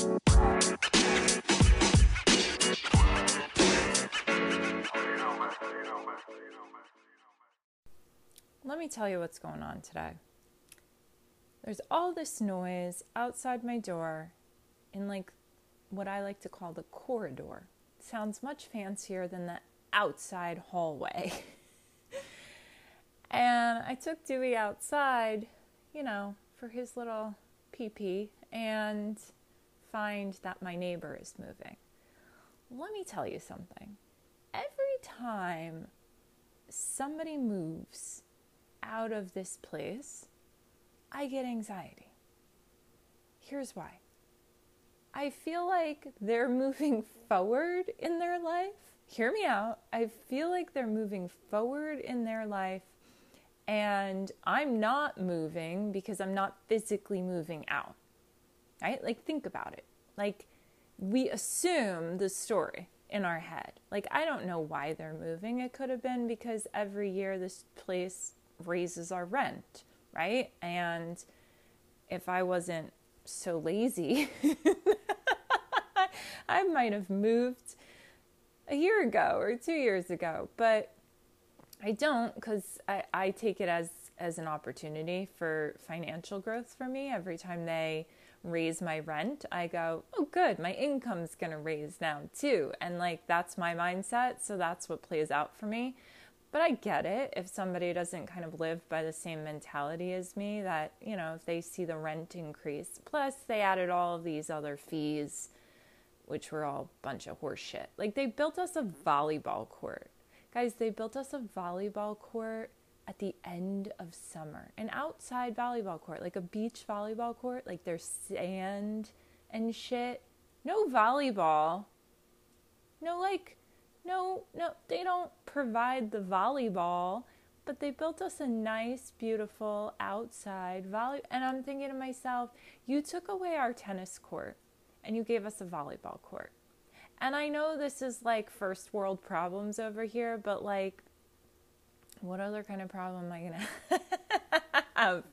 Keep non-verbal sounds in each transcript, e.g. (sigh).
Let me tell you what's going on today. There's all this noise outside my door in like what I like to call the corridor. sounds much fancier than the outside hallway. (laughs) and I took Dewey outside, you know, for his little pee pee and find that my neighbor is moving. Let me tell you something. Every time somebody moves out of this place, I get anxiety. Here's why I feel like they're (laughs) moving forward in their life. Hear me out. I feel like they're moving forward in their life, and I'm not moving because I'm not physically moving out. Right? Like, think about it. Like, we assume the story in our head. Like, I don't know why they're moving. It could have been because every year this place raises our rent, right? And if I wasn't so lazy, (laughs) I might have moved a year ago or two years ago, but I don't because I, I take it as as an opportunity for financial growth for me. Every time they raise my rent, I go, oh, good, my income's gonna raise now too. And like that's my mindset. So that's what plays out for me. But I get it if somebody doesn't kind of live by the same mentality as me that, you know, if they see the rent increase, plus they added all of these other fees, which were all a bunch of horseshit. Like they built us a volleyball court. Guys, they built us a volleyball court at the end of summer, an outside volleyball court, like a beach volleyball court, like there's sand and shit. No volleyball. No, like, no, no, they don't provide the volleyball, but they built us a nice, beautiful outside volley. And I'm thinking to myself, you took away our tennis court and you gave us a volleyball court. And I know this is like first world problems over here, but like, what other kind of problem am I gonna (laughs) have?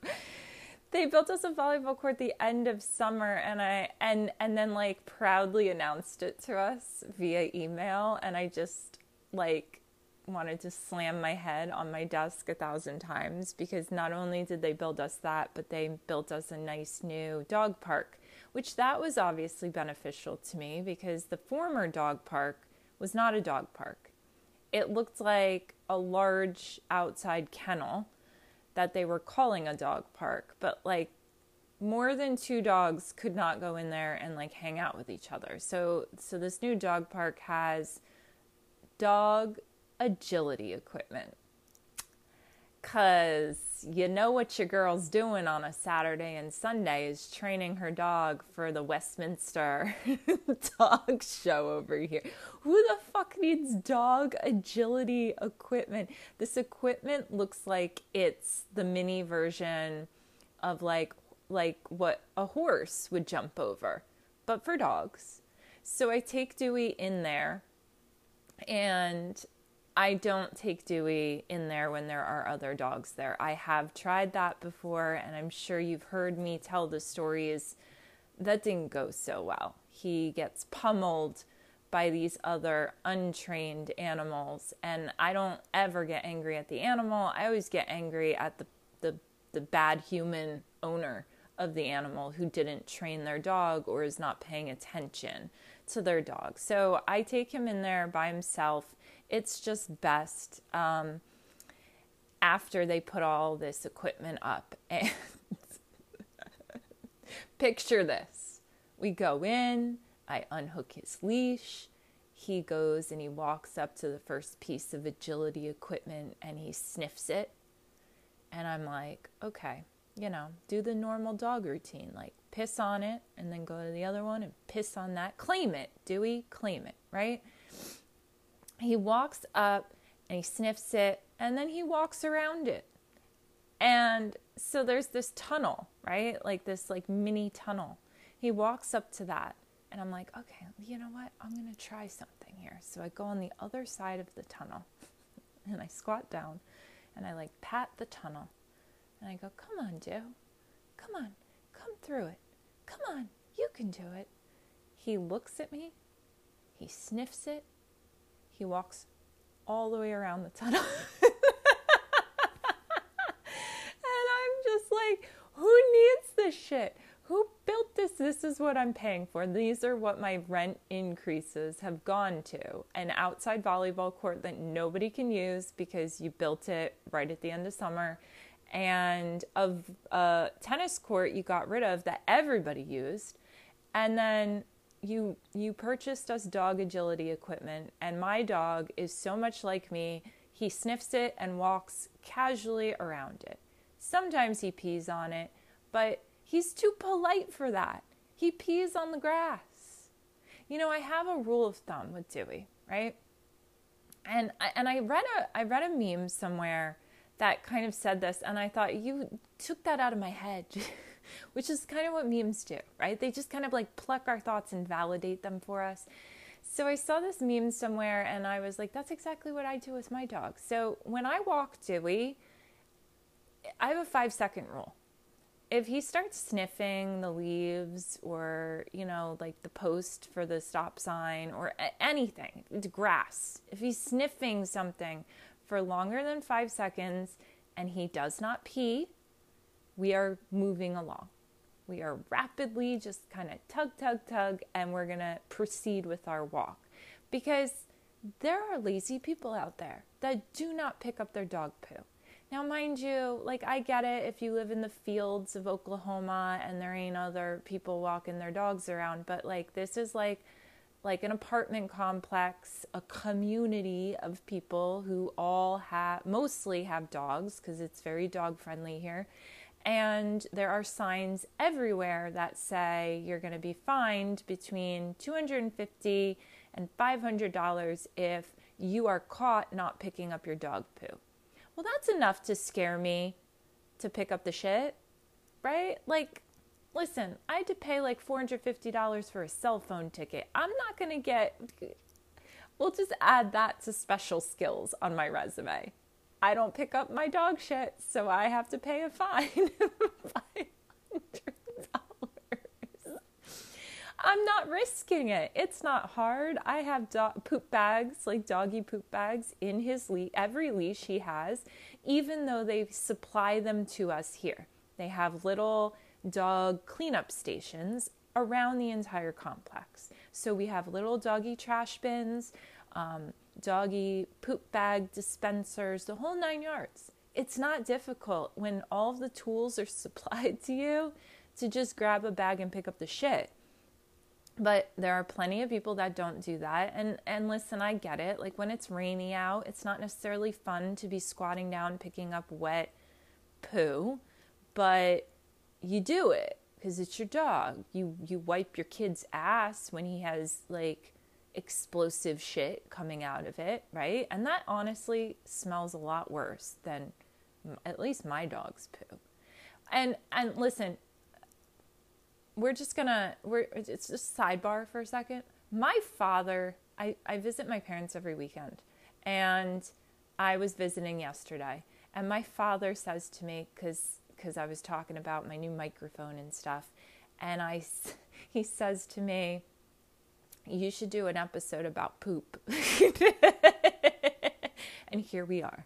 they built us a volleyball court the end of summer and I and and then like proudly announced it to us via email and I just like wanted to slam my head on my desk a thousand times because not only did they build us that but they built us a nice new dog park which that was obviously beneficial to me because the former dog park was not a dog park it looked like a large outside kennel that they were calling a dog park, but like more than two dogs could not go in there and like hang out with each other. So so this new dog park has dog agility equipment. Cuz you know what your girl's doing on a Saturday and Sunday is training her dog for the Westminster (laughs) dog show over here. Who the fuck needs dog agility equipment? This equipment looks like it's the mini version of like like what a horse would jump over, but for dogs. So I take Dewey in there and I don't take Dewey in there when there are other dogs there. I have tried that before, and I'm sure you've heard me tell the stories. That didn't go so well. He gets pummeled by these other untrained animals, and I don't ever get angry at the animal. I always get angry at the, the, the bad human owner of the animal who didn't train their dog or is not paying attention to their dog. So I take him in there by himself it's just best um, after they put all this equipment up. And (laughs) picture this we go in, I unhook his leash. He goes and he walks up to the first piece of agility equipment and he sniffs it. And I'm like, okay, you know, do the normal dog routine, like piss on it and then go to the other one and piss on that. Claim it, Dewey, claim it, right? He walks up and he sniffs it and then he walks around it. And so there's this tunnel, right? Like this like mini tunnel. He walks up to that and I'm like, "Okay, you know what? I'm going to try something here." So I go on the other side of the tunnel (laughs) and I squat down and I like pat the tunnel. And I go, "Come on, Joe. Come on. Come through it. Come on. You can do it." he looks at me, he sniffs it, he walks all the way around the tunnel. (laughs) and I'm just like, who needs this shit? Who built this? This is what I'm paying for. These are what my rent increases have gone to. An outside volleyball court that nobody can use because you built it right at the end of summer. And of a tennis court you got rid of that everybody used. And then you you purchased us dog agility equipment and my dog is so much like me. He sniffs it and walks casually around it. Sometimes he pees on it but he's too polite for that. He pees on the grass. You know i have a rule of thumb with dewey right? And and i read a i read a meme somewhere that kind of said this and i thought you took that out of my head (laughs) which is kind of what memes do, right? They just kind of like pluck our thoughts and validate them for us. So I saw this meme somewhere and I was like, that's exactly what I do with my dog. So when I walk Dewey, I have a five second rule. If he starts sniffing the leaves or, you know, like the post for the stop sign or anything, it's grass, if he's sniffing something for longer than five seconds and he does not pee, we are moving along. We are rapidly just kind of tug, tug, tug, and we're going to proceed with our walk because there are lazy people out there that do not pick up their dog poo. Now, mind you, like I get it if you live in the fields of Oklahoma and there ain't other people walking their dogs around, but like this is like like an apartment complex, a community of people who all have mostly have dogs because it's very dog friendly here and there are signs everywhere that say you're going to be fined between 250 and $500 if you are caught not picking up your dog poo. Well, that's enough to scare me to pick up the shit, right? Like, listen, I had to pay like $450 for a cell phone ticket. I'm not going to get, we'll just add that to special skills on my resume. I don't pick up my dog shit, so I have to pay a fine (laughs) $500. I'm not risking it. It's not hard. I have poop bags, like doggy poop bags, in his le- every leash he has, even though they supply them to us here. They have little dog cleanup stations around the entire complex. So we have little doggy trash bins. Um, doggy poop bag dispensers, the whole nine yards. It's not difficult when all the tools are (laughs) supplied to you to just grab a bag and pick up the shit. But there are plenty of people that don't do that. And and listen, I get it. Like when it's rainy out, it's not necessarily fun to be squatting down picking up wet poo, but you do it because it's your dog. You you wipe your kid's ass when he has like explosive shit coming out of it, right? And that honestly smells a lot worse than at least my dog's poo. And and listen, we're just gonna we're it's just sidebar for a second. My father, I, I visit my parents every weekend, and I was visiting yesterday, and my father says to me because because I was talking about my new microphone and stuff, and I (laughs) he says to me you should do an episode about poop. (laughs) and here we are.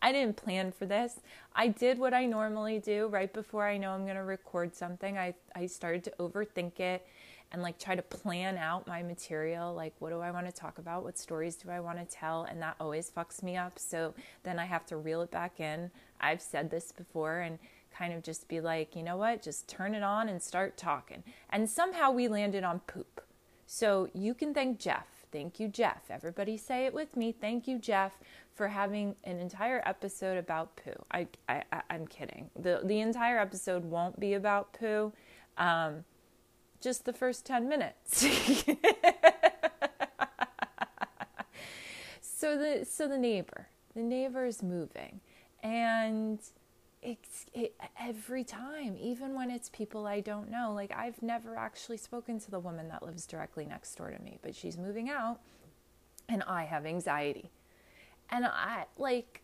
I didn't plan for this. I did what I normally do right before I know I'm going to record something. I, I started to overthink it and like try to plan out my material. Like, what do I want to talk about? What stories do I want to tell? And that always fucks me up. So then I have to reel it back in. I've said this before and kind of just be like, you know what? Just turn it on and start talking. And somehow we landed on poop. So you can thank Jeff. Thank you, Jeff. Everybody say it with me. Thank you, Jeff, for having an entire episode about poo. I, I, I'm kidding. The, the entire episode won't be about poo. Um, just the first 10 minutes. (laughs) so the so the neighbor, the neighbor is moving and it's it, every time, even when it's people I don't know. Like I've never actually spoken to the woman that lives directly next door to me, but she's moving out and I have anxiety. And I like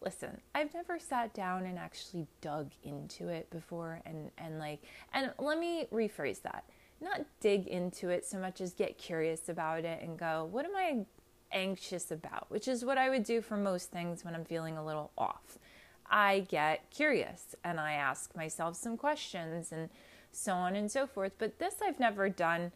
listen, I've never sat down and actually dug into it before and and like and let me rephrase that. not dig into it so much as get curious about it and go, what am I anxious about? Which is what I would do for most things when I'm feeling a little off. I get curious and I ask myself some questions and so on and so forth. But this I've never done.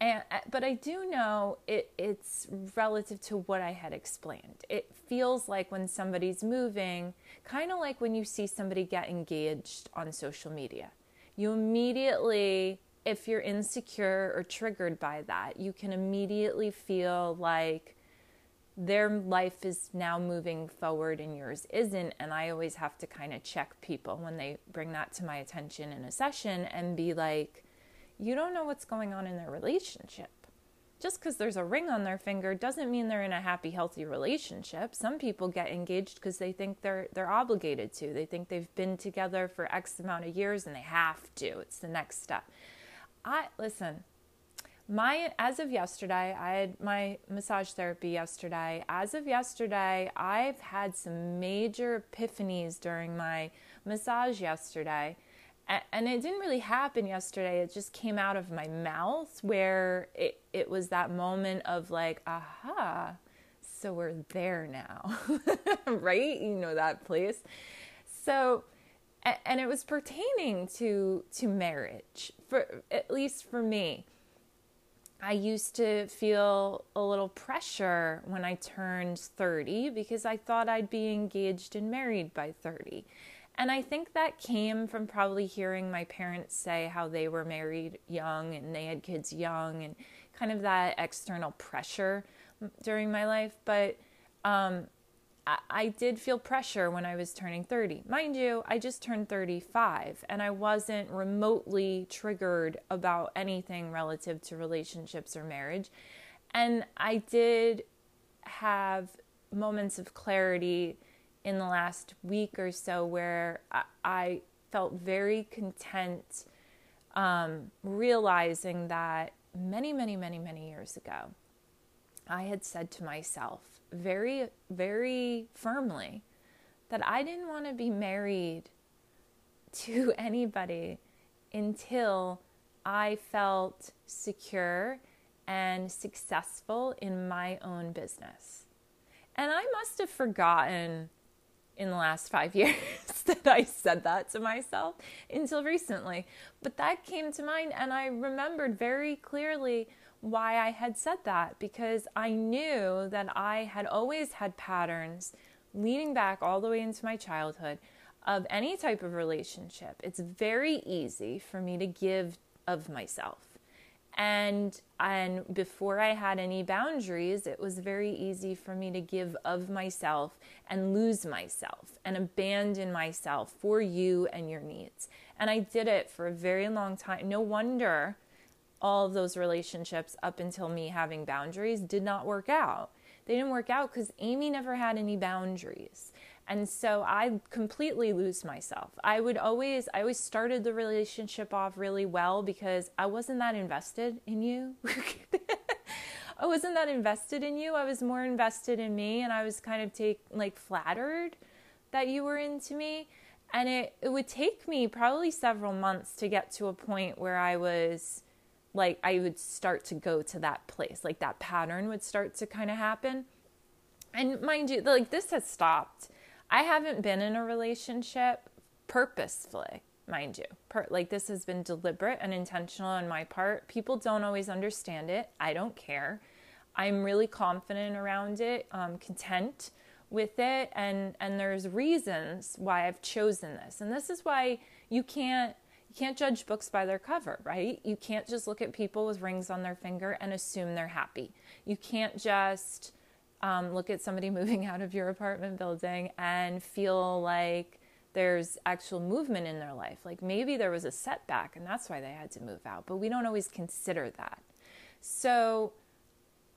And, uh, but I do know it, it's relative to what I had explained. It feels like when somebody's moving, kind of like when you see somebody get engaged on social media. You immediately, if you're insecure or triggered by that, you can immediately feel like their life is now moving forward and yours isn't. And I always have to kind of check people when they bring that to my attention in a session and be like, you don't know what's going on in their relationship. Just because there's a ring on their finger doesn't mean they're in a happy, healthy relationship. Some people get engaged because they think they're they're obligated to. They think they've been together for X amount of years and they have to. It's the next step. I listen, my as of yesterday i had my massage therapy yesterday. As of yesterday i've had some major epiphanies during my massage yesterday. And it didn't really happen yesterday. It just came out of my mouth where it, it was that moment of like aha so we're there now. (laughs) Right? You know that place? So and it was pertaining to to marriage for at least for me I used to feel a little pressure when I turned 30 because I thought I'd be engaged and married by 30. And I think that came from probably hearing my parents say how they were married young and they had kids young and kind of that external pressure during my life. But um, I, did feel pressure when I was turning 30. Mind you, I just turned 35 and I wasn't remotely triggered about anything relative to relationships or marriage. And I did have moments of clarity in the last week or so where I, I felt very content um, realizing that many, many, many, many years ago, I had said to myself, very, very firmly that I didn't want to be married (laughs) to anybody until I felt secure and successful in my own business. And I must have forgotten in the last five (laughs) years that I said that to myself until recently. But that came to mind, and I remembered very clearly why I had said that because I knew that I had always had patterns leading back all the way into my childhood of any type of relationship. It's very easy for me to give of myself. And and before I had any boundaries, it was very easy for me to give of myself and lose myself and abandon myself for you and your needs. And I did it for a very long time. No wonder all of those relationships up until me having boundaries did not work out. They didn't work out because Amy never had any boundaries. And so I completely lose myself. I would always, I always started the relationship off really well because I wasn't that invested in you. (laughs) I wasn't that invested in you. I was more invested in me and I was kind of take like flattered that you were into me. And it, it would take me probably several months to get to a point where I was like I would start to go to that place, like that pattern would start to kind of happen. And mind you, like this has stopped. I haven't been in a relationship purposefully, mind you. Per- like this has been deliberate and intentional on my part. People don't always understand it. I don't care. I'm really confident around it, um, content with it, and and there's reasons why I've chosen this. And this is why you can't you can't judge books by their cover, right? You can't just look at people with rings on their finger and assume they're happy. You can't just um, look at somebody (laughs) moving out of your apartment building and feel like there's actual movement in their life. Like maybe there was a setback and that's why they had to move out, but we don't always consider that. So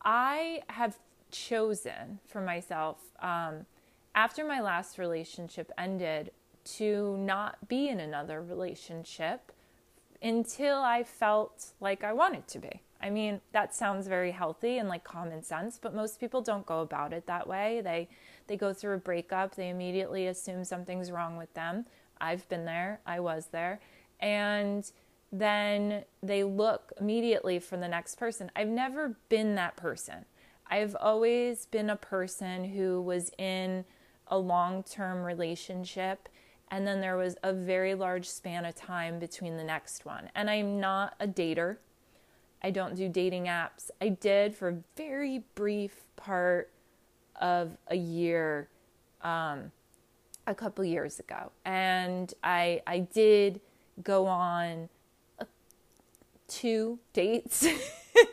I have chosen for myself um, after my last relationship ended to not be in another relationship until I felt like I wanted to be. I mean, that sounds very healthy and like common sense, but most people don't go about it that way. They they go through a breakup, they immediately assume something's wrong with them. I've been there, I was there, and then they look immediately for the next person. I've never been that person. I've always been a person who was in a long term relationship and then there was a very large span of time between the next one. And I'm not a dater. I don't do dating apps. I did for a very brief part of a year um, a couple years ago. And I I did go on a, two dates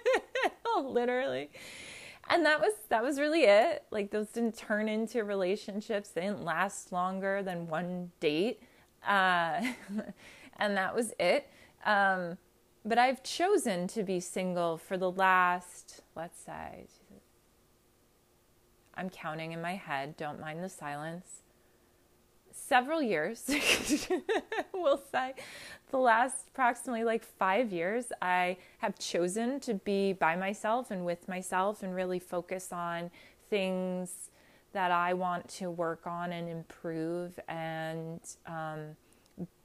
(laughs) literally and that was that was really it. Like those didn't turn into relationships. They didn't last longer than one date. Uh, (laughs) and that was it. Um, but i've chosen to be single for the last let's say i'm counting in my head don't mind the silence several years, (laughs) we'll say, the last approximately like five years, I have chosen to be by myself and with myself and really focus on things that I want to work on and improve and um,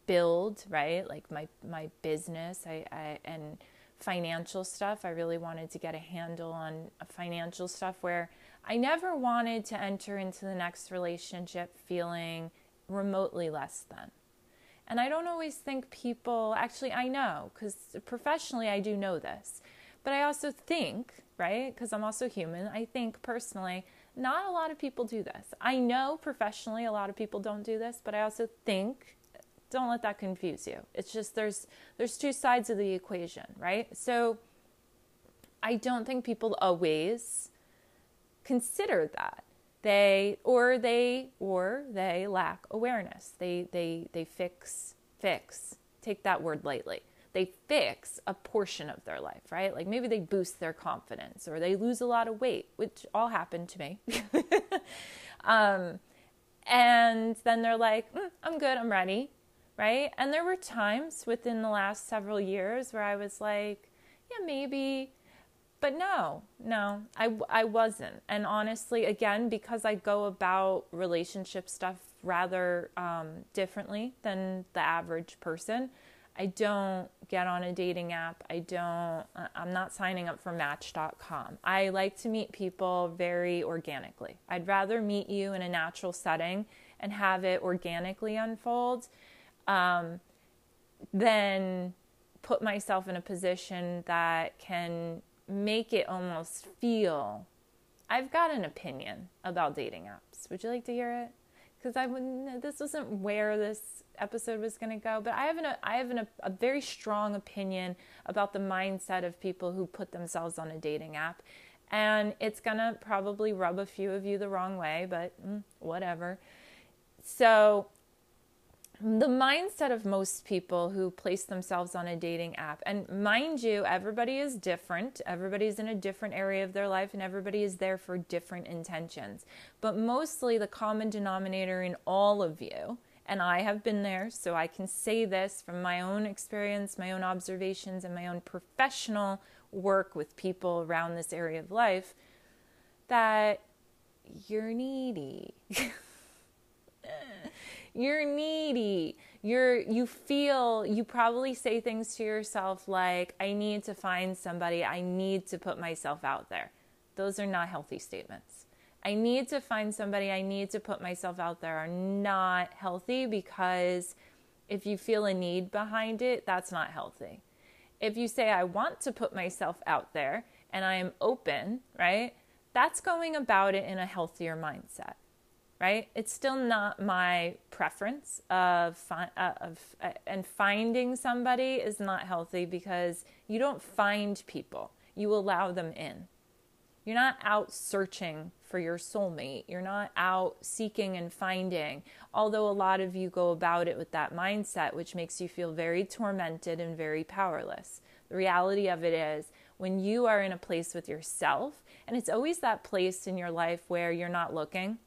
build, right? Like my, my business I, I, and financial stuff. I really wanted to get a handle on financial stuff where I never wanted to enter into the next relationship feeling remotely less than. And I don't always think people, actually, I know, because professionally I do know this. But I also think, right, because I'm also human, I think personally, not a lot of people do this. I know professionally a lot of people don't do this, but I also think, don't let that confuse you. It's just there's there's two sides of the equation, right? So I don't think people always consider that they or they or they lack awareness. They they they fix fix. Take that word lightly. They fix a portion of their life right? Like maybe they boost their confidence or they lose a lot of weight which all happened to me. (laughs) Um, and then they're like mm, i'm good i'm ready right? And there were times within the last several years where i was like yeah maybe but no, no, I, I wasn't. And honestly, again, because I go about relationship stuff rather um, differently than the average person, I don't get on a dating app. I don't, I'm not signing up for Match.com. I like to meet people very organically. I'd rather meet you in a natural setting and have it organically unfold um, than put myself in a position that can make it almost feel I've got an opinion about dating apps. Would you like to hear it? Because I wouldn't. This wasn't where this episode was going to go, but I have an I have an, a very strong opinion about the mindset of people who put themselves on a dating app, and it's gonna probably rub a few of you the wrong way, but mm, whatever. So the mindset of most people who place themselves on a dating app, and mind you, everybody is different. Everybody's in a different area of their life, and everybody is there for different intentions. But mostly, the common denominator in all of you, and I have been there, so I can say this from my own experience, my own observations, and my own professional work with people around this area of life that you're needy. (laughs) you're needy. You're you feel you probably say things to yourself like i need to find somebody. I need to put myself out there. Those are not healthy statements. I need to find somebody. I need to put myself out there are not healthy because if you feel a need behind it that's not healthy. If you say i want to put myself out there and i am open right that's going about it in a healthier mindset right? It's still not my preference of fi- uh, of uh, and finding somebody is not healthy because you don't find people. You allow them in. You're not out searching for your soulmate. You're not out seeking and finding. Although a lot of you go about it with that mindset, which makes you feel very tormented and very powerless. The reality of it is, when you are in a place with yourself, and it's always that place in your life where you're not looking,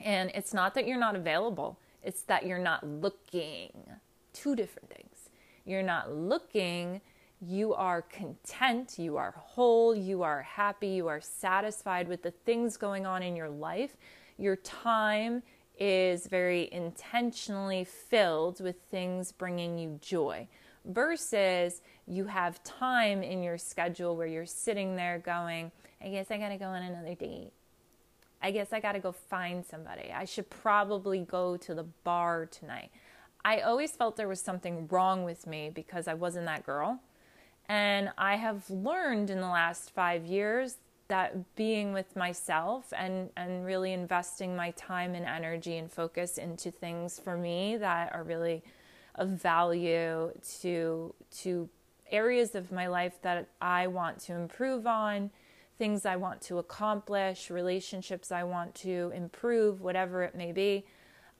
and it's not that you're not available, it's that you're not looking. Two different things. You're not looking, you are content, you are whole, you are happy, you are satisfied with the things going on in your life. Your time is very intentionally filled with things bringing you joy versus you have time in your schedule where you're sitting there going, I guess I got to go on another date. I guess I got to go find somebody. I should probably go to the bar tonight. I always felt there was something wrong with me because I wasn't that girl. And I have learned in the last five years that being with myself and, and really investing my time and energy and focus into things for me that are really of value to to areas of my life that I want to improve on, things I want to accomplish, relationships I want to improve, whatever it may be.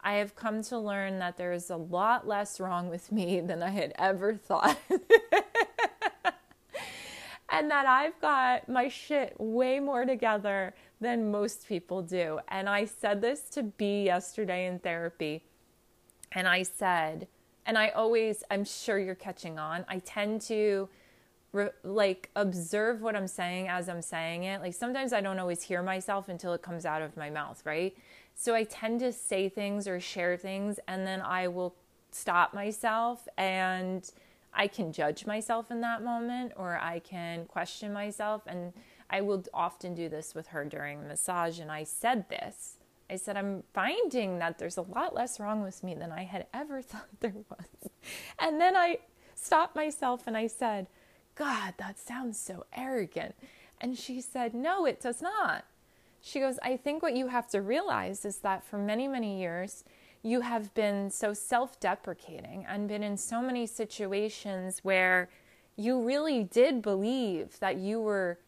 I have come to learn that there is a lot less wrong with me (laughs) than I had ever thought. (laughs) and that I've got my shit way more together than most people do. And I said this to B yesterday in therapy. And I said, and I always, I'm sure you're catching on, I tend to re- like observe what I'm saying as I'm saying it. Like sometimes I don't always hear myself until it comes out of my mouth, right? So I tend to say things or share things and then I will stop myself and I can judge myself in that moment or I can question myself. And I will often do this with her during massage. And I said this I said, I'm finding that there's a lot less wrong with me than I had ever (laughs) thought there was. And then I stopped myself and I said, God, that sounds so arrogant. And she said, No, it does not. She goes, I think what you have to realize is that for many, many years, you have been so self deprecating and been in so many situations where you really did believe that you were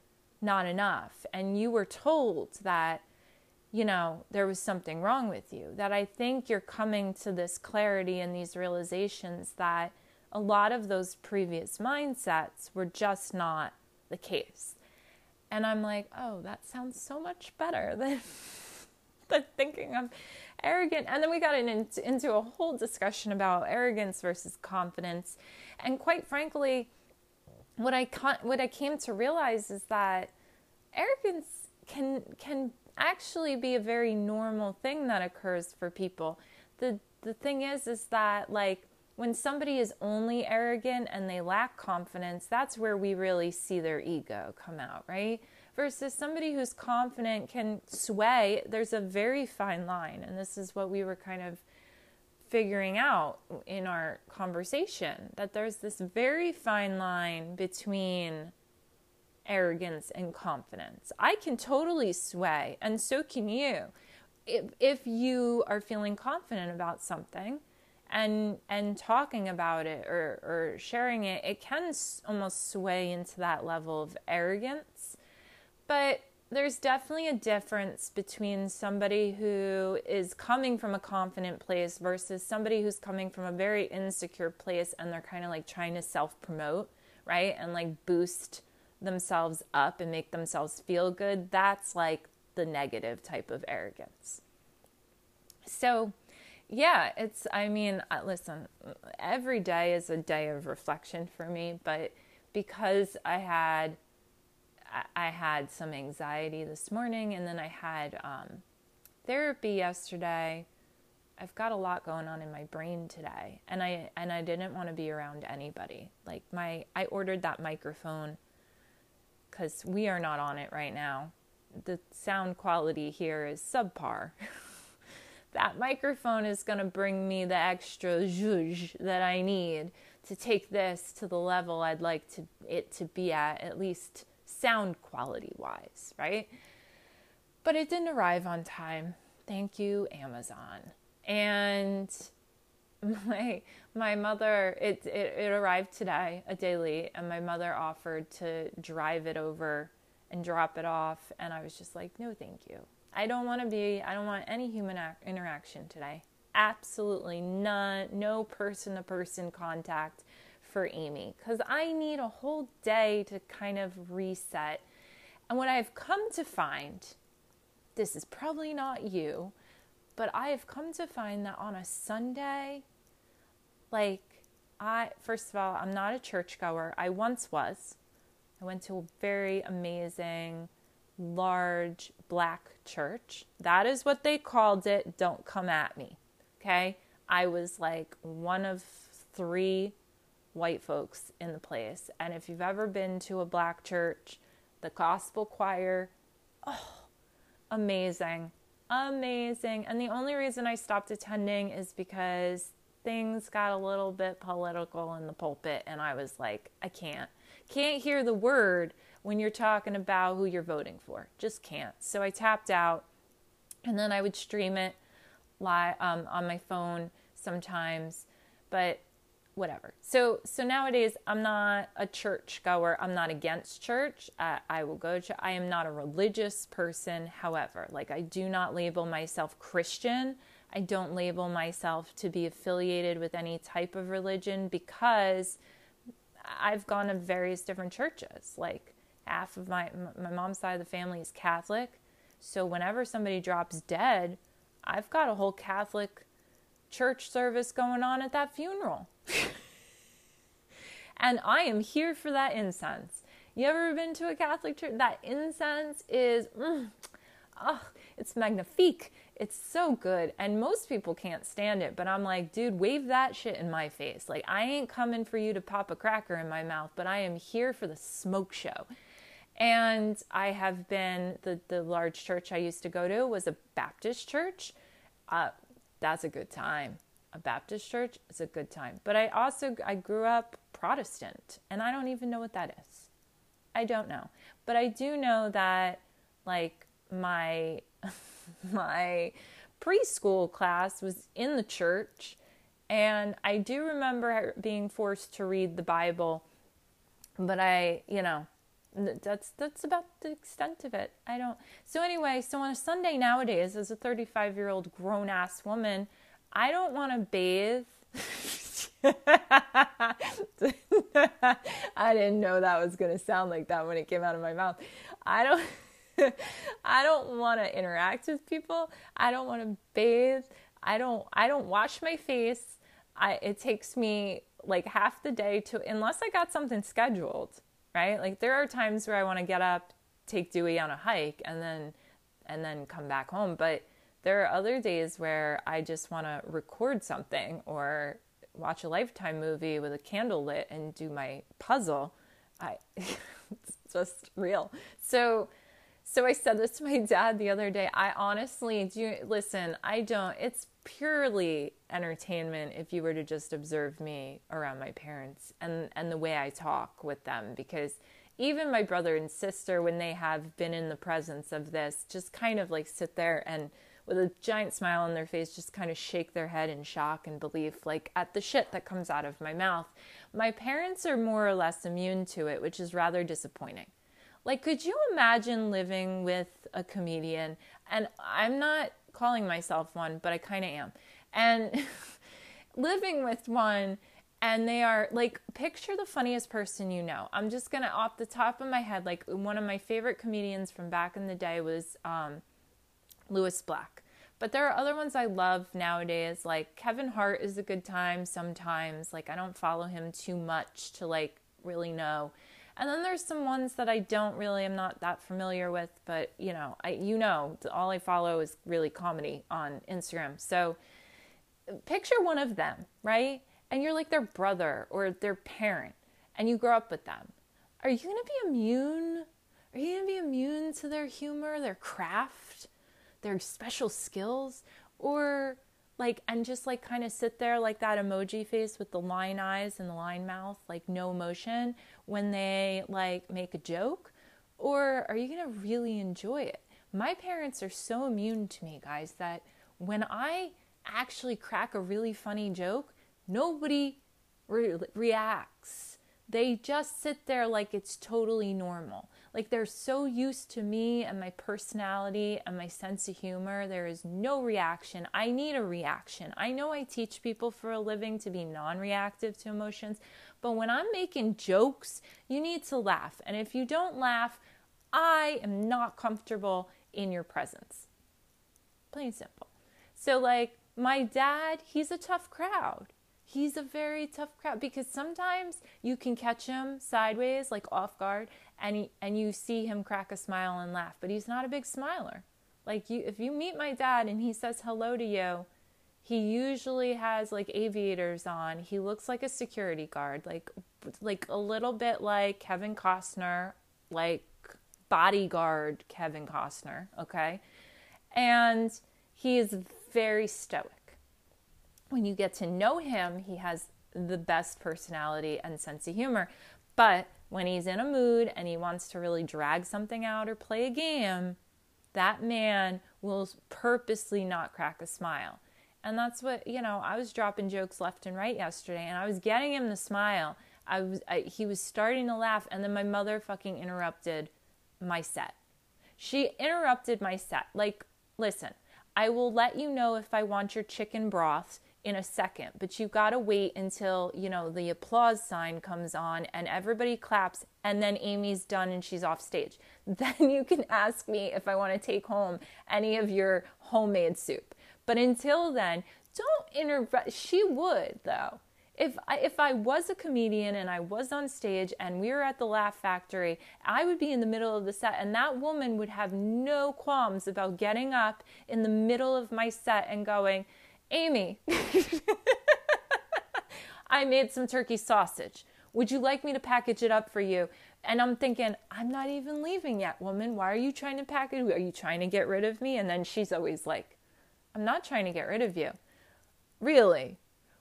not enough and you were told that you know there was something wrong with you that i think you're coming to this clarity and these realizations that a lot of those previous mindsets were just not the case and i'm like oh that sounds so much better (laughs) than than thinking i'm arrogant. And then we got in, into a whole discussion about arrogance versus confidence. And quite frankly, what I what I came to realize is that arrogance can can actually be a very normal thing that occurs for people. The the thing is is that like when somebody is only arrogant and they lack confidence, that's where we really see their ego come out, right? versus somebody who's confident can sway. There's a very fine line, and this is what we were kind of figuring out in our conversation that there's this very fine line between arrogance and confidence. I can totally sway, and so can you. If, if you are feeling confident about something and and talking about it or, or sharing it, it can almost sway into that level of arrogance but there's definitely a difference between somebody who is coming from a confident place versus somebody who's coming from a very insecure place and they're kind of like trying to self promote, right? And like boost themselves up and make themselves feel good. That's like the negative type of arrogance. So, yeah, it's, I mean, uh, listen, every day is a day of reflection for me, but because I had I had some anxiety this morning, and then I had um, therapy yesterday. I've got a lot going on in my brain today, and I and I didn't want to be around anybody. Like my, I ordered that microphone because we are not on it right now. The sound quality here is subpar. (laughs) that microphone is going to bring me the extra zhuzh that I need to take this to the level I'd like to it to be at, at least sound quality wise, right? But it didn't arrive on time. Thank you, Amazon. And (laughs) my my mother it, it, it arrived today, a day late, and my mother offered to drive it over and drop it off, and I was just like, no, thank you. I don't want to be. I don't want any human interaction today. Absolutely none. No person to person contact for Amy because I need a whole day to kind of reset. And what I've come to find, this is probably not you, but I have come to find that on a Sunday, like, I, first of all, I'm not a churchgoer. I once was. I went to a very amazing, large black church. That is what they called it. Don't come at me. Okay. I was like one of three white folks in the place. And if you've ever been to a black church, the gospel choir, oh, amazing. Amazing. And the only reason I stopped attending is because things got a little bit political in the pulpit and I was like, I can't. Can't hear the word when you're talking about who you're voting for. Just can't. So I tapped out and then I would stream it live um, on my phone sometimes, but whatever. So so nowadays I'm not a church goer. I'm not against church. I, I will go to. I am not a religious person. However, like I do not label myself Christian. I don't label myself to be affiliated with any type of religion because I've gone to various different churches. Like half of my my mom's side of the family is Catholic. So whenever somebody drops dead, I've got a whole Catholic church service going on at that funeral. (laughs) and I am here for that incense. You ever been to a Catholic church? That incense is, mm, oh, it's magnifique. It's so good. And most people can't stand it, but I'm like, dude, wave that shit in my face. Like, I ain't coming for you to pop a cracker in my mouth, but I am here for the smoke show. And I have been, the, the large church I used to go to was a Baptist church. Uh, that's a good time. A Baptist church is a good time. But I also, I grew up Protestant, and I don't even know what that is. I don't know. But I do know that, like, my, (laughs) my preschool class was in the church, and I do remember being forced to read the Bible, but I, you know, that's that's about the extent of it. I don't. So anyway, so on a Sunday nowadays, as a 35 year old grown ass woman, I don't want to bathe. (laughs) I didn't know that was going to sound like that when it came out of my mouth. I don't. (laughs) I don't want to interact with people. I don't want to bathe. I don't. I don't wash my face. I. It takes me like half the day to unless I got something scheduled right? Like there are times where I want to get up, take Dewey on a hike, and then and then come back home. But there are other days where I just want to record something or watch a lifetime movie with a candle lit and do my puzzle. I (laughs) it's just real. So so I said this to my dad the other day. I honestly do listen, I don't it's purely entertainment if you were to just observe me around my parents and and the way I talk with them because even my brother and sister when they have been in the presence of this just kind of like sit there and with a giant smile on their face just kind of shake their head in shock and belief like at the shit that comes out of my mouth. My parents are more or less immune to it, which is rather disappointing. Like could you imagine living with a comedian and I'm not calling myself one, but I kind of am. And (laughs) living with one, and they are like, picture the funniest person you know. I'm just gonna, off the top of my head, like one of my favorite comedians from back in the day was um, Lewis Black. But there are other ones I love nowadays. Like Kevin Hart is a good time sometimes. Like I don't follow him too much to like really know. And then there's some ones that I don't really, I'm not that familiar with, but you know, I, you know, all I follow is really comedy on Instagram. So picture one of them, right? And you're like their brother or their parent and you grow up with them. Are you going to be immune? Are you going to be immune to their humor, their craft, their special skills? Or like and just like kind of sit there like that emoji face with the line eyes and the line mouth like no emotion when they like make a joke? Or are you going to really enjoy it? My parents are so immune to me guys that when i actually crack a really funny joke nobody re- reacts. They just sit there like it's totally normal like they're so used to me and my personality and my sense of humor. There is no reaction. I need a reaction. I know I teach people for a living to be non reactive to emotions, but when I'm making jokes, you need to laugh. And if you don't laugh, I am not comfortable in your presence. Plain simple. So, like, my dad, he's a tough crowd he's a very tough crowd because sometimes you can catch him sideways like off guard and he, and you see him crack a smile and laugh but he's not a big smiler like you if you meet my dad and he says hello to you He usually has like aviators on. He looks like a security guard, like like a little bit like Kevin Costner, like bodyguard Kevin Costner, okay? And he is very stoic. When you get to know him, he has the best personality and sense of humor. But when he's in a mood and he wants to really drag something out or play a game, that man will purposely not crack a smile. And that's what, you know, I was dropping jokes left and right yesterday and I was getting him to smile. I was I, he was starting to laugh and then my mother fucking interrupted my set. She interrupted my set. Like, listen, I will let you know if I want your chicken broth in a second, but you've got to wait until, you know, the applause sign comes on and everybody claps and then Amy's done and she's off stage. (laughs) Then you can ask me if I want to take home any of your homemade soup. But until then, don't interrupt. She would, though. If I, if I was a comedian and I was on stage and we were at the Laugh Factory, I would be in the middle of the set and that woman would have no qualms about getting up in the middle of my set and going, Amy, (laughs) I made some turkey sausage. Would you like me to package it up for you? And I'm thinking, I'm not even leaving yet, woman. Why are you trying to package? Are you trying to get rid of me? And then she's always like, I'm not trying to get rid of you. Really?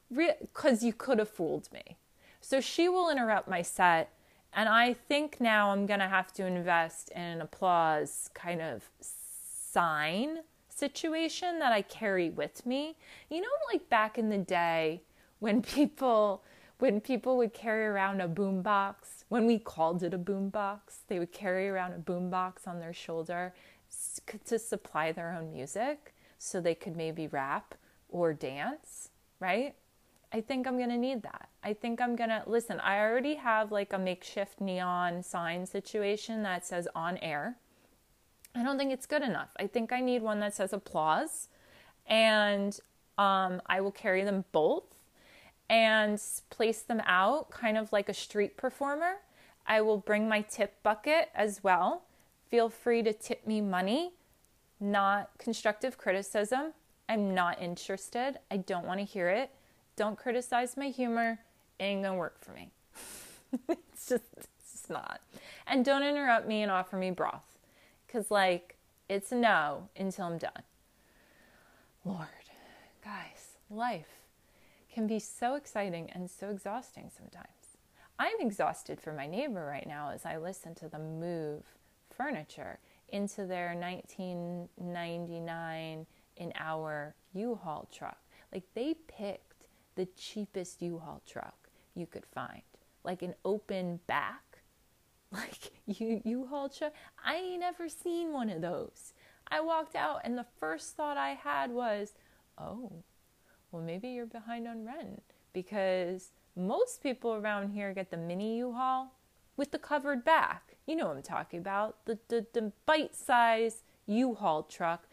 Because Re- you could have fooled me. So she will interrupt my set. And I think now I'm going to have to invest in an applause kind of sign situation that I carry with me. You know, like back in the day when (laughs) people when people would carry around a boombox, when we called it a boombox, they would carry around a boombox on their shoulder to supply their own music so they could maybe rap or dance, right? I think I'm going to need that. I think I'm going to listen. I already have like a makeshift neon sign situation that says on air. I don't think it's good enough. I think I need one that says applause, and um, I will carry them both and place them out kind of like a street performer. I will bring my tip bucket as well. Feel free to tip me money not constructive criticism. I'm not interested. I don't want to hear it. Don't criticize my humor. It ain't gonna work for me. (laughs) it's just it's just not. And don't interrupt me and offer me broth. Cause like it's no until I'm done. Lord, guys, life can be so exciting and so exhausting sometimes. I'm exhausted for my neighbor right now as I listen to them move furniture into their 1999 in our U-Haul truck. Like they picked the cheapest U-Haul truck you could find, like an open back, like U U-Haul truck. I ain't never seen one of those. I walked out and the first thought I had was, "Oh, well maybe you're behind on rent because most people around here get the mini U-Haul with the covered back. You know what I'm talking about. The, the, the bite size U Haul truck,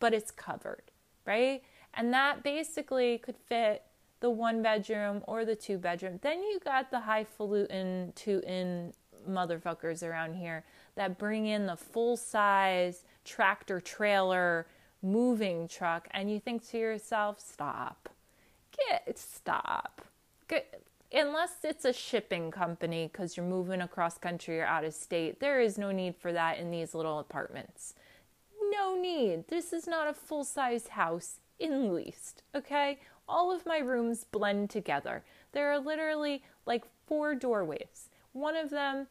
but it's covered, right? And that basically could fit the one bedroom or the two bedroom. Then you got the highfalutin two in motherfuckers around here that bring in the full size tractor trailer moving truck, and you think to yourself, stop. Get stop. Get, unless it's a shipping company because you're moving across country or out of state, there is no need for that in these little apartments. No need. This is not a full size house in least, okay? All of my rooms blend together. There are literally like four doorways. One of them,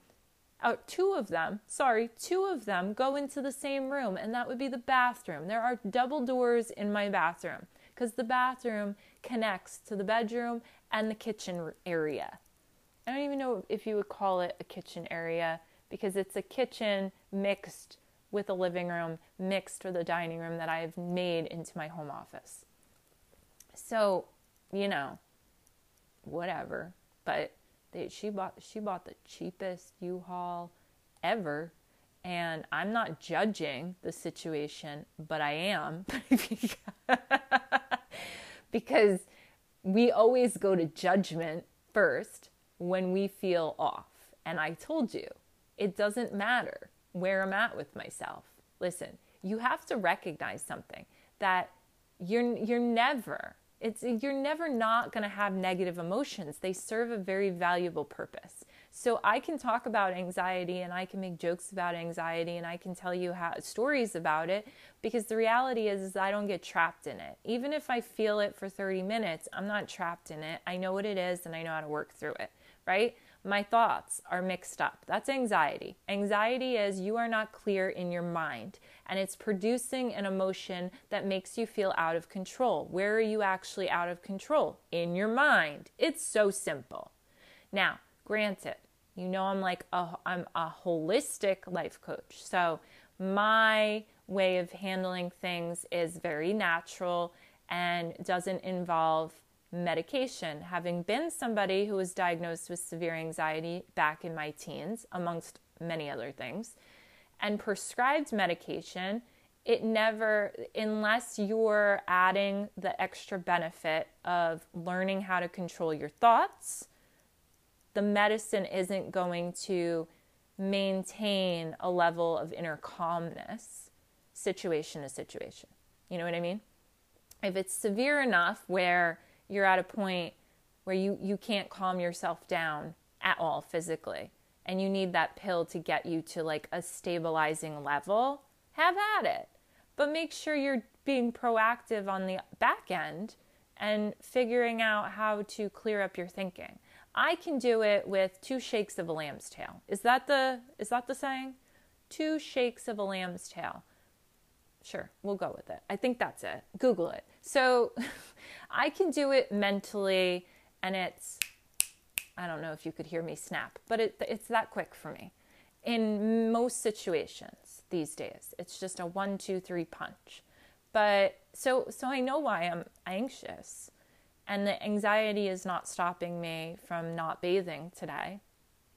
uh, two of them, sorry, two of them go into the same room, and that would be the bathroom. There are double doors in my bathroom because the bathroom connects to the bedroom and the kitchen area. I don't even know if you would call it a kitchen area because it's a kitchen mixed with a living room, mixed with a dining room that I've made into my home office. So, you know, whatever. But they, she bought she bought the cheapest U-Haul ever, and I'm not judging the situation, but I am (laughs) because we always go to judgment first when we feel off. And I told you, it doesn't matter where I'm at with myself. Listen, you have to recognize something that you're you're never it's you're never not going to have negative emotions. They serve a very valuable purpose. So I can talk about anxiety and I can make jokes about anxiety and I can tell you how stories about it because the reality is, is I don't get trapped in it. Even if I feel it for 30 minutes, I'm not trapped in it. I know what it is and I know how to work through it, right? My thoughts are mixed up. That's anxiety. Anxiety is you are not clear in your mind and it's producing an emotion that makes you feel out of control. Where are you actually out of control? In your mind. It's so simple. Now, granted, you know I'm like a, I'm a holistic life coach. So my way of handling things is very natural and doesn't involve medication. Having been somebody who was diagnosed with severe anxiety back in my teens, amongst many other things, and prescribed medication, it never, unless you're adding the extra benefit of learning how to control your thoughts, the medicine isn't going to maintain a level of inner calmness situation to situation. You know what I mean? If it's severe enough where you're at a point where you, you can't calm yourself down at all physically and you need that pill to get you to like a stabilizing level, have at it. But make sure you're being proactive on the back end and figuring out how to clear up your thinking. I can do it with two shakes of a lamb's tail. Is that the is that the saying? Two shakes of a lamb's tail. Sure, we'll go with it. I think that's it. Google it. So (laughs) I can do it mentally and it's I don't know if you could hear me snap, but it, it's that quick for me. In most situations these days, it's just a one, two, three punch. But so so I know why I'm anxious and the anxiety is not stopping me from not bathing today.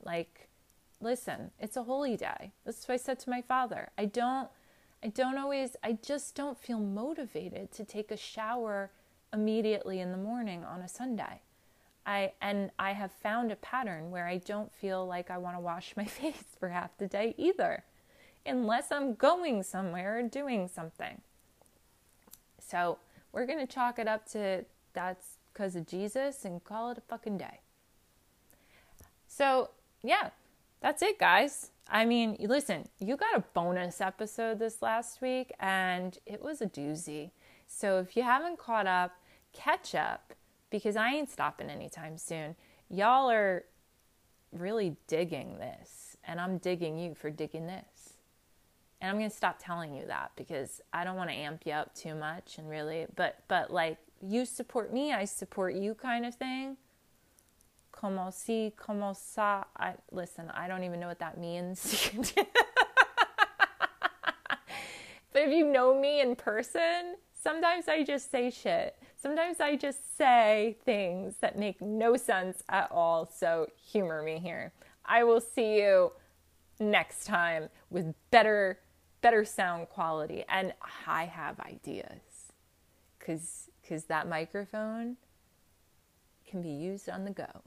Like, listen, it's a holy day. That's what I said to my father. I don't, I don't always, I just don't feel motivated to take a shower immediately in the morning on a Sunday. I, and I have found a pattern where I don't feel like I want to wash my (laughs) face for half the day either, unless I'm going somewhere or doing something. So we're going to chalk it up to that's because of Jesus and call it a fucking day. So, yeah, that's it, guys. I mean, listen, you got a bonus episode this last week and it was a doozy. So, if you haven't caught up, catch up because I ain't stopping anytime soon. Y'all are really digging this, and I'm digging you for digging this. And I'm going to stop telling you that because I don't want to amp you up too much and really, but, but like, you support me, I support you kind of thing. Como si, como sa. I, listen, I don't even know what that means. (laughs) but if you know me in person, sometimes I just say shit. Sometimes I just say things that make no sense at all. So humor me here. I will see you next time with better better sound quality and I have ideas cuz because that microphone can be used on the go.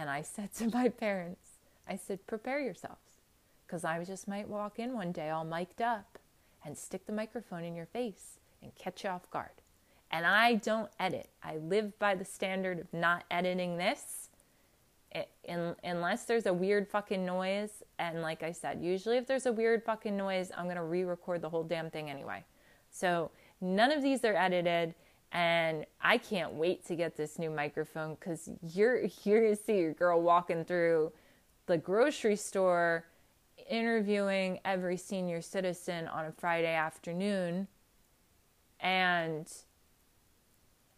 And I said to my parents, I said, prepare yourselves because I just might walk in one day all mic'd up and stick the microphone in your face and catch you off guard. And I don't edit. I live by the standard of not editing this eh, in, unless there's a weird fucking noise. And like I said, usually if there's a weird fucking noise, I'm going to re record the whole damn thing anyway. So none of these are edited and I can't wait to get this new microphone because you're (laughs) here to see your girl walking through the grocery store interviewing every senior citizen on a Friday afternoon. And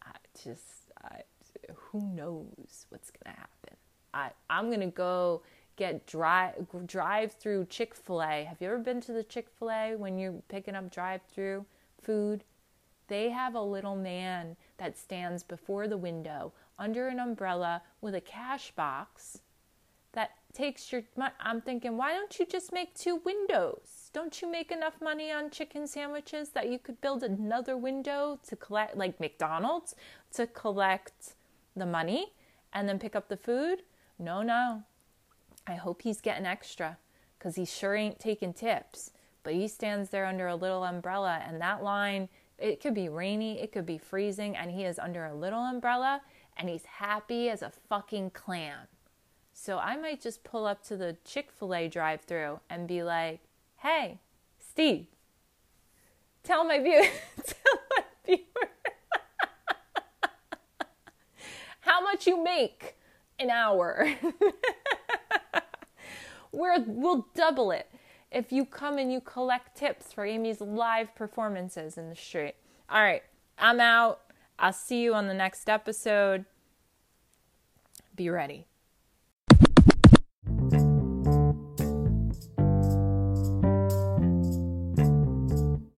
I just, I, who knows what's going to happen? I, I'm going to go get drive drive through Chick Fil A. Have you ever been to the Chick Fil A when you're picking up drive through food? They have a little man that stands before the window under an umbrella with a cash box that takes your money. I'm thinking, why don't you just make two windows? Don't you make enough money on chicken sandwiches that you could build another window to collect like McDonald's to collect the money and then pick up the food? No, no. I hope he's getting extra cuz he sure ain't taking tips. But he stands there under a little umbrella and that line It could be rainy, it could be freezing, and he is under a little umbrella and he's happy as a fucking clam. So I might just pull up to the Chick fil A drive through and be like, hey, Steve, tell my viewer, (laughs) tell my viewer (laughs) how much you make an hour. (laughs) We're, we'll double it if you come and you collect tips for Amy's live performances in the street. All right, I'm out. I'll see you on the next episode. Be ready.